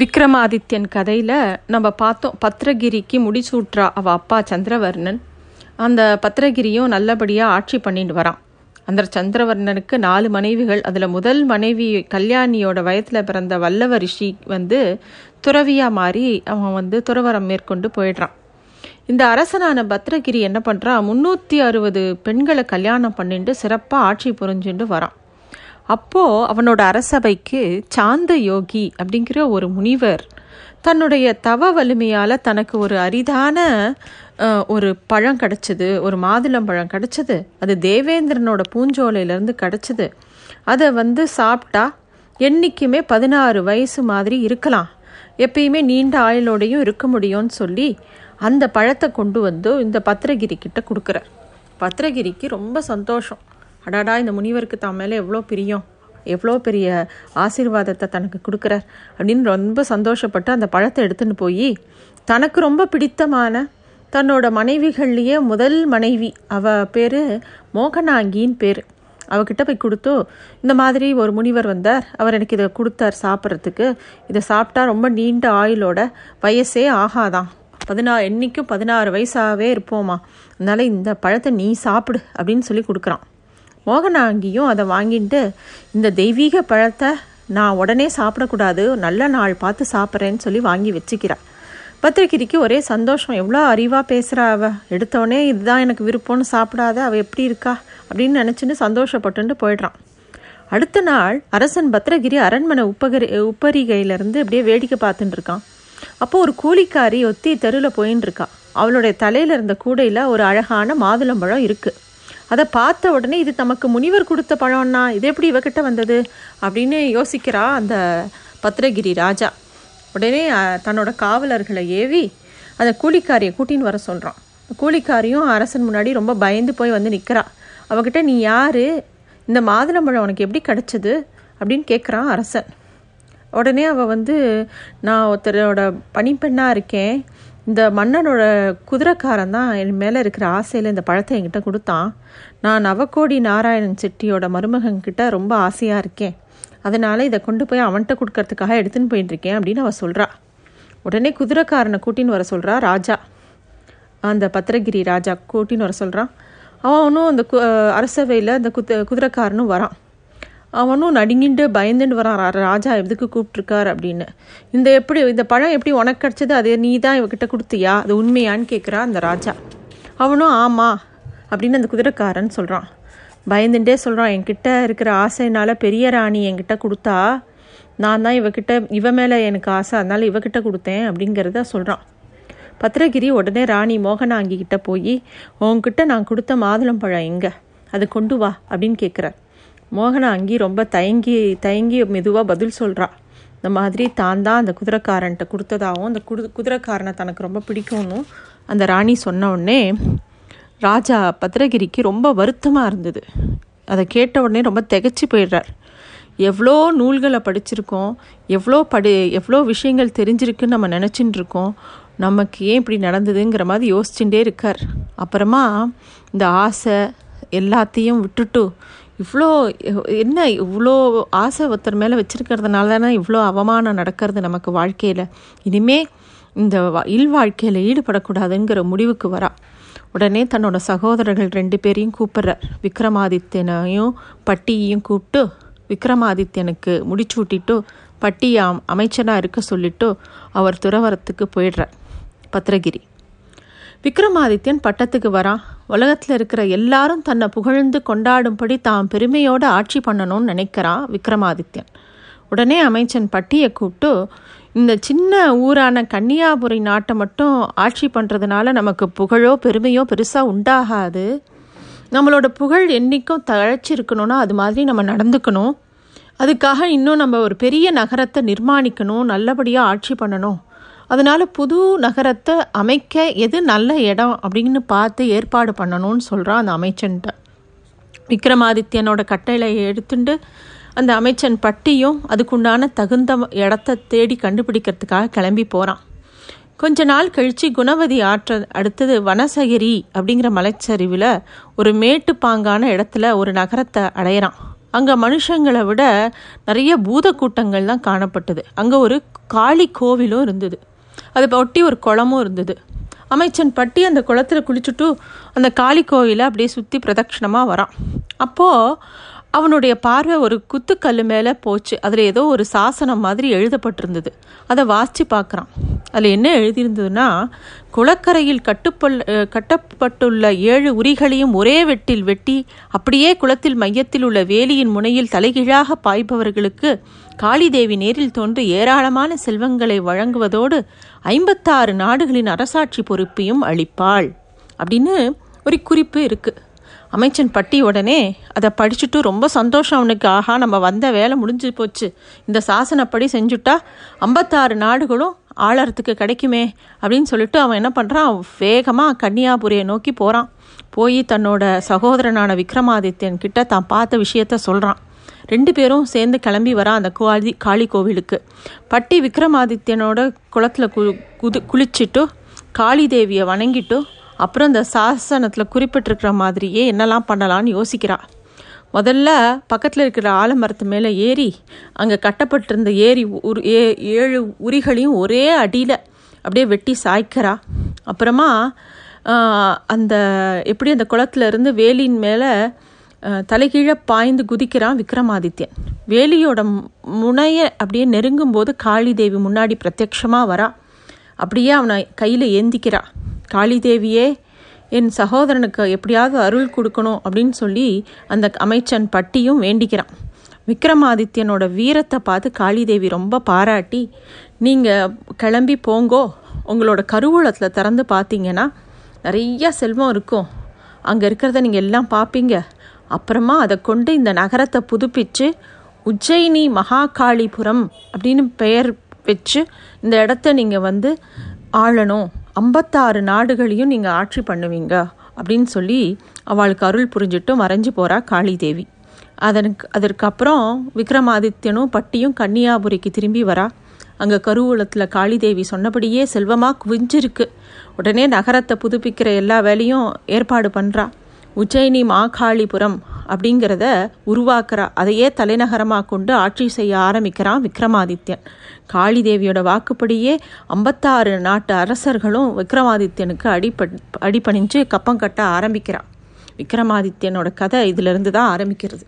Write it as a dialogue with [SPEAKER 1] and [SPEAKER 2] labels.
[SPEAKER 1] விக்ரமாதித்யன் கதையில் நம்ம பார்த்தோம் பத்ரகிரிக்கு முடிசூட்றா அவள் அப்பா சந்திரவர்ணன். அந்த பத்ரகிரியும் நல்லபடியாக ஆட்சி பண்ணிட்டு வரான். அந்த சந்திரவர்ணனுக்கு நாலு மனைவிகள். அதில் முதல் மனைவி கல்யாணியோட வயத்தில் பிறந்த வல்லவ ரிஷி வந்து துறவியாக மாறி அவன் வந்து துறவரம் மேற்கொண்டு போயிடுறான். இந்த அரசனான பத்ரகிரி என்ன பண்ணுறான் முந்நூற்றி அறுபது பெண்களை கல்யாணம் பண்ணிட்டு சிறப்பாக ஆட்சி புரிஞ்சுட்டு வரான். அப்போது அவனோட அரசபைக்கு சாந்த யோகி அப்படிங்கிற ஒரு முனிவர் தன்னுடைய தவ வலிமையால் தனக்கு ஒரு அரிதான ஒரு பழம் கிடச்சிது ஒரு மாதுளம் பழம் கிடச்சிது. அது தேவேந்திரனோட பூஞ்சோலையிலேருந்து கிடச்சிது. அதை வந்து சாப்பிட்டா என்றைக்குமே பதினாறு வயசு மாதிரி இருக்கலாம். எப்பயுமே நீண்ட ஆயுளோடையும் இருக்க முடியும்னு சொல்லி அந்த பழத்தை கொண்டு வந்து இந்த பத்திரகிரி கிட்ட கொடுக்குறார். பத்திரகிரிக்கு ரொம்ப சந்தோஷம். அடாடா இந்த முனிவருக்கு தான் மேலே எவ்வளோ பிரியம் எவ்வளோ பெரிய ஆசீர்வாதத்தை தனக்கு கொடுக்குறார் அப்படின்னு ரொம்ப சந்தோஷப்பட்டு அந்த பழத்தை எடுத்துன்னு போய் தனக்கு ரொம்ப பிடித்தமான தன்னோட மனைவிகள்லேயே முதல் மனைவி அவ பேர் மோகனாங்கின்னு பேர். அவகிட்ட போய் கொடுத்து இந்த மாதிரி ஒரு முனிவர் வந்தார் அவர் எனக்கு இதை கொடுத்தார் சாப்பிட்றதுக்கு. இதை சாப்பிட்டா ரொம்ப நீண்ட ஆயுளோட வயசே ஆகாதான். பதினா என்றைக்கும் பதினாறு வயசாகவே இருப்போமா. அதனால் இந்த பழத்தை நீ சாப்பிடு அப்படின்னு சொல்லி கொடுக்குறான். மோகனாங்கியும் அதை வாங்கிட்டு இந்த தெய்வீக பழத்தை நான் உடனே சாப்பிடக்கூடாது நல்ல நாள் பார்த்து சாப்பிட்றேன்னு சொல்லி வாங்கி வச்சுக்கிறாள் பத்திரிகிரிக்கு ஒரே சந்தோஷம் எவ்வளோ அறிவாக பேசுகிறா அவள் எடுத்தோடனே இதுதான் எனக்கு விருப்பம்னு சாப்பிடாத அவள் எப்படி இருக்கா? அப்படின்னு நினச்சின்னு சந்தோஷப்பட்டுட்டு போயிடுறான். அடுத்த நாள் அரசன் பத்திரகிரி அரண்மனை உப்பகரி உப்பரிகையிலேருந்து அப்படியே வேடிக்கை பார்த்துட்டு இருக்கான். அப்போது ஒரு கூலிக்காரி ஒத்தி தெருவில் போயின்னு இருக்கா. அவளுடைய தலையில் இருந்த கூடையில் ஒரு அழகான மாதுளம்பழம் இருக்குது அதை பார்த்த உடனே இது நமக்கு முனிவர் கொடுத்த பழம்னா இது எப்படி இவகிட்ட வந்தது? அப்படின்னு யோசிக்கிறா அந்த பத்ரகிரி ராஜா. உடனே தன்னோட காவலர்களை ஏவி அந்த கூலிக்காரியை கூட்டின்னு வர சொல்கிறான் கூலிக்காரியும் அரசன் முன்னாடி ரொம்ப பயந்து போய் வந்து நிற்கிறா அவகிட்ட நீ யார்? இந்த மாதுளம்பழம் உனக்கு எப்படி கிடச்சிது? அப்படின்னு கேட்குறான் அரசன். உடனே அவள் வந்து நான் ஒருத்தரோட பனிப்பெண்ணாக இருக்கேன். இந்த மன்னனோட குதிரைக்காரன் தான் என் மேலே இருக்கிற ஆசையில் இந்த பழத்தை என்கிட்ட கொடுத்தான். நான் நவக்கோடி நாராயணன் செட்டியோட மருமகன்கிட்ட ரொம்ப ஆசையாக இருக்கேன். அதனால் இதை கொண்டு போய் அவன்கிட்ட கொடுக்கறதுக்காக எடுத்துன்னு போயிட்டுருக்கேன் அப்படின்னு அவள் சொல்கிறா உடனே குதிரைக்காரனை கூட்டின்னு வர சொல்கிறா ராஜா. அந்த பத்திரகிரி ராஜா கூட்டின்னு வர சொல்கிறான் அவனும் அந்த கு அரசவையில் அந்த குத்து குதிரைக்காரனும் வரான். அவனும் நடுங்கிட்டு பயந்துட்டு வரான். ராஜா எதுக்கு கூப்பிட்ருக்கார் அப்படின்னு. இந்த எப்படி இந்த பழம் எப்படி உனக்கு கிடச்சது? அது நீ தான் இவகிட்ட கொடுத்தியா? அது உண்மையான்னு கேட்குறா அந்த ராஜா. அவனும் ஆமாம் அப்படின்னு அந்த குதிரைக்காரன் சொல்கிறான் பயந்துட்டே சொல்கிறான் என்கிட்ட இருக்கிற ஆசைனால பெரிய ராணி என்கிட்ட கொடுத்தா நான் தான் இவகிட்ட இவ மேலே எனக்கு ஆசை அதனால் இவகிட்ட கொடுத்தேன் அப்படிங்கிறத சொல்கிறான் பத்திரகிரி உடனே ராணி மோகனாங்கிக்கிட்ட போய் உங்ககிட்ட நான் கொடுத்த மாதுளம்பழம் எங்கே? அதை கொண்டு வா அப்படின்னு கேட்குறார் மோகனாங்கி ரொம்ப தயங்கி தயங்கி மெதுவாக பதில் சொல்கிறா இந்த மாதிரி தான் தான் அந்த குதிரைக்காரன்ட்ட கொடுத்ததாகவும் அந்த குடு குதிரைக்காரனை தனக்கு ரொம்ப பிடிக்கும்னு அந்த ராணி சொன்ன உடனே ராஜா பத்ரகிரிக்கு ரொம்ப வருத்தமாக இருந்தது. அதை கேட்ட உடனே ரொம்ப திகச்சு போயிடுறார். எவ்வளோ நூல்களை படிச்சிருக்கோம் எவ்வளோ படி எவ்வளோ விஷயங்கள் தெரிஞ்சிருக்குன்னு நம்ம நினச்சின்னு இருக்கோம் நமக்கு ஏன் இப்படி நடந்ததுங்கிற மாதிரி யோசிச்சுட்டே இருக்கார். அப்புறமா இந்த ஆசை எல்லாத்தையும் விட்டுட்டு இவ்வளோ என்ன இவ்வளோ ஆசை ஒருத்தர் மேலே வச்சுருக்கிறதுனால தானே இவ்வளோ அவமானம் நடக்கிறது நமக்கு வாழ்க்கையில். இனிமே இந்த இல் வாழ்க்கையில் ஈடுபடக்கூடாதுங்கிற முடிவுக்கு வரா. உடனே தன்னோட சகோதரர்கள் ரெண்டு பேரையும் கூப்பிட்றார் விக்ரமாதித்யனையும் பட்டியையும் கூப்பிட்டு விக்ரமாதித்யனுக்கு முடிச்சூட்டிட்டு பட்டியை அமைச்சனாக இருக்க சொல்லிட்டு அவர் துறவரத்துக்கு போயிடுறார். பத்ரகிரி விக்ரமாதித்யன் பட்டத்துக்கு வரான் உலகத்தில் இருக்கிற எல்லாரும் தன்னை புகழ்ந்து கொண்டாடும்படி தாம் பெருமையோடு ஆட்சி பண்ணணும்னு நினைக்கிறான் விக்ரமாதித்யன். உடனே அமைச்சன் பட்டியை கூப்பிட்டு இந்த சின்ன ஊரான கன்னியாபுரி நாட்டை மட்டும் ஆட்சி பண்ணுறதுனால நமக்கு புகழோ பெருமையோ பெருசாக உண்டாகாது. நம்மளோட புகழ் என்றைக்கும் தழைச்சிருக்கணும்னா அது மாதிரி நம்ம நடந்துக்கணும். அதுக்காக இன்னும் நம்ம ஒரு பெரிய நகரத்தை நிர்மாணிக்கணும் நல்லபடியாக ஆட்சி பண்ணணும். அதனால் புது நகரத்தை அமைக்க எது நல்ல இடம் அப்படின்னு பார்த்து ஏற்பாடு பண்ணணும்னு சொல்கிறான் அந்த அமைச்சன்ட்ட. விக்ரமாதித்யனோட கட்டளை எடுத்துட்டு அந்த அமைச்சன் பட்டியும் அதுக்குண்டான தகுந்த இடத்த தேடி கண்டுபிடிக்கிறதுக்காக கிளம்பி போகிறான் கொஞ்ச நாள் கழித்து குணவதி ஆற்ற அடுத்தது வனசகிரி அப்படிங்கிற மலைச்சரிவில் ஒரு மேட்டுப்பாங்கான இடத்துல ஒரு நகரத்தை அடையிறான். அங்கே மனுஷங்களை விட நிறைய பூத கூட்டங்கள் தான் காணப்பட்டது. அங்கே ஒரு காளி கோவிலும் இருந்தது. அதை ஒட்டி ஒரு குளமும் இருந்தது. அமைச்சன் பட்டி அந்த குளத்தில் குளிச்சுட்டு அந்த காளி கோவிலை அப்படியே சுற்றி பிரதட்சிணமாக வரான். அப்போது அவனுடைய பார்வை ஒரு குத்துக்கல் மேலே போச்சு. அதில் ஏதோ ஒரு சாசனம் மாதிரி எழுதப்பட்டிருந்தது. அதை வாசித்து பார்க்குறான். அதில் என்ன எழுதியிருந்ததுன்னா குளக்கரையில் கட்டுப்பல் கட்டப்பட்டுள்ள ஏழு உரிகளையும் ஒரே வெட்டில் வெட்டி அப்படியே குளத்தில் மையத்தில் உள்ள வேலியின் முனையில் தலைகீழாக பாய்பவர்களுக்கு காளிதேவி நேரில் தோன்று ஏராளமான செல்வங்களை வழங்குவதோடு ஐம்பத்தாறு நாடுகளின் அரசாட்சி பொறுப்பையும் அளிப்பாள். அப்படின்னு ஒரு குறிப்பு இருக்குது அமைச்சன் பட்டி உடனே அதை படிச்சுட்டு ரொம்ப சந்தோஷம் அவனுக்கு ஆஹா நம்ம வந்த வேலை முடிஞ்சு போச்சு. இந்த சாசனப்படி செஞ்சுட்டா ஐம்பத்தாறு நாடுகளும் ஆளறதுக்கு கிடைக்குமே அப்படின்னு சொல்லிட்டு அவன் என்ன பண்ணுறான் வேகமாக கன்னியாபுரியை நோக்கி போகிறான் போய் தன்னோட சகோதரனான விக்ரமாதித்யன் கிட்ட தான் பார்த்த விஷயத்த சொல்கிறான் ரெண்டு பேரும் சேர்ந்து கிளம்பி வரான் அந்த காளி காளி கோவிலுக்கு. பட்டி விக்ரமாதித்யனோட குளத்தில் கு குது குளிச்சுட்டு காளி தேவியை வணங்கிட்டு அப்புறம் இந்த சாசனத்தில் குறிப்பிட்டிருக்கிற மாதிரியே என்னெல்லாம் பண்ணலான்னு யோசிக்கிறா. முதல்ல பக்கத்தில் இருக்கிற ஆலமரத்து மேலே ஏறி அங்கே கட்டப்பட்டிருந்த ஏரி உரு ஏ ஏழு உரிகளையும் ஒரே அடியில் அப்படியே வெட்டி சாய்க்கிறா. அப்புறமா அந்த எப்படி அந்த குளத்துல இருந்து வேலியின் மேலே தலைகீழே பாய்ந்து குதிக்கிறான் விக்ரமாதித்யன். வேலியோட முனைய அப்படியே நெருங்கும் போது காளி தேவி முன்னாடி பிரத்யக்ஷமாக வரா. அப்படியே அவனை கையில் ஏந்திக்கிறா. காளிதேவியே என் சகோதரனுக்கு எப்படியாவது அருள் கொடுக்கணும் அப்படின்னு சொல்லி அந்த அமைச்சன் பட்டியும் வேண்டிக்கிறான். விக்ரமாதித்யனோட வீரத்தை பார்த்து காளிதேவி ரொம்ப பாராட்டி நீங்கள் கிளம்பி போங்கோ. உங்களோட கருவூலத்தில் திறந்து பார்த்தீங்கன்னா நிறைய செல்வம் இருக்கும். அங்கே இருக்கிறத நீங்கள் எல்லாம் பார்ப்பீங்க. அப்புறமா அதை கொண்டு இந்த நகரத்தை புதுப்பிச்சு உஜ்ஜயினி மகாகாளிபுரம் அப்படின்னு பெயர் வச்சு இந்த இடத்த நீங்கள் வந்து ஆளணும். ஐம்பத்தாறு நாடுகளையும் நீங்கள் ஆட்சி பண்ணுவீங்க அப்படின்னு சொல்லி அவளுக்கு அருள் புரிஞ்சுட்டு மறைஞ்சு போகிறா காளி தேவி அதனுக்கு அதற்கப்புறம் விக்ரமாதித்யனும் பட்டியும் கன்னியாபுரிக்கு திரும்பி வரா. அங்கே கருவூலத்தில் காளிதேவி சொன்னபடியே செல்வமாக குவிஞ்சிருக்கு. உடனே நகரத்தை புதுப்பிக்கிற எல்லா வேலையும் ஏற்பாடு பண்ணுறா உஜ்ஜயினி மாகாளிபுரம் அப்படிங்கிறத உருவாக்குறா. அதையே தலைநகரமாக கொண்டு ஆட்சி செய்ய ஆரம்பிக்கிறான் விக்ரமாதித்யன். காளி தேவியோட வாக்குப்படியே ஐம்பத்தாறு நாட்டு அரசர்களும் விக்ரமாதித்யனுக்கு அடிப்ப அடிப்பணிஞ்சு கப்பம் கட்ட ஆரம்பிக்கிறான். விக்ரமாதித்யனோட கதை இதிலிருந்து தான் ஆரம்பிக்கிறது.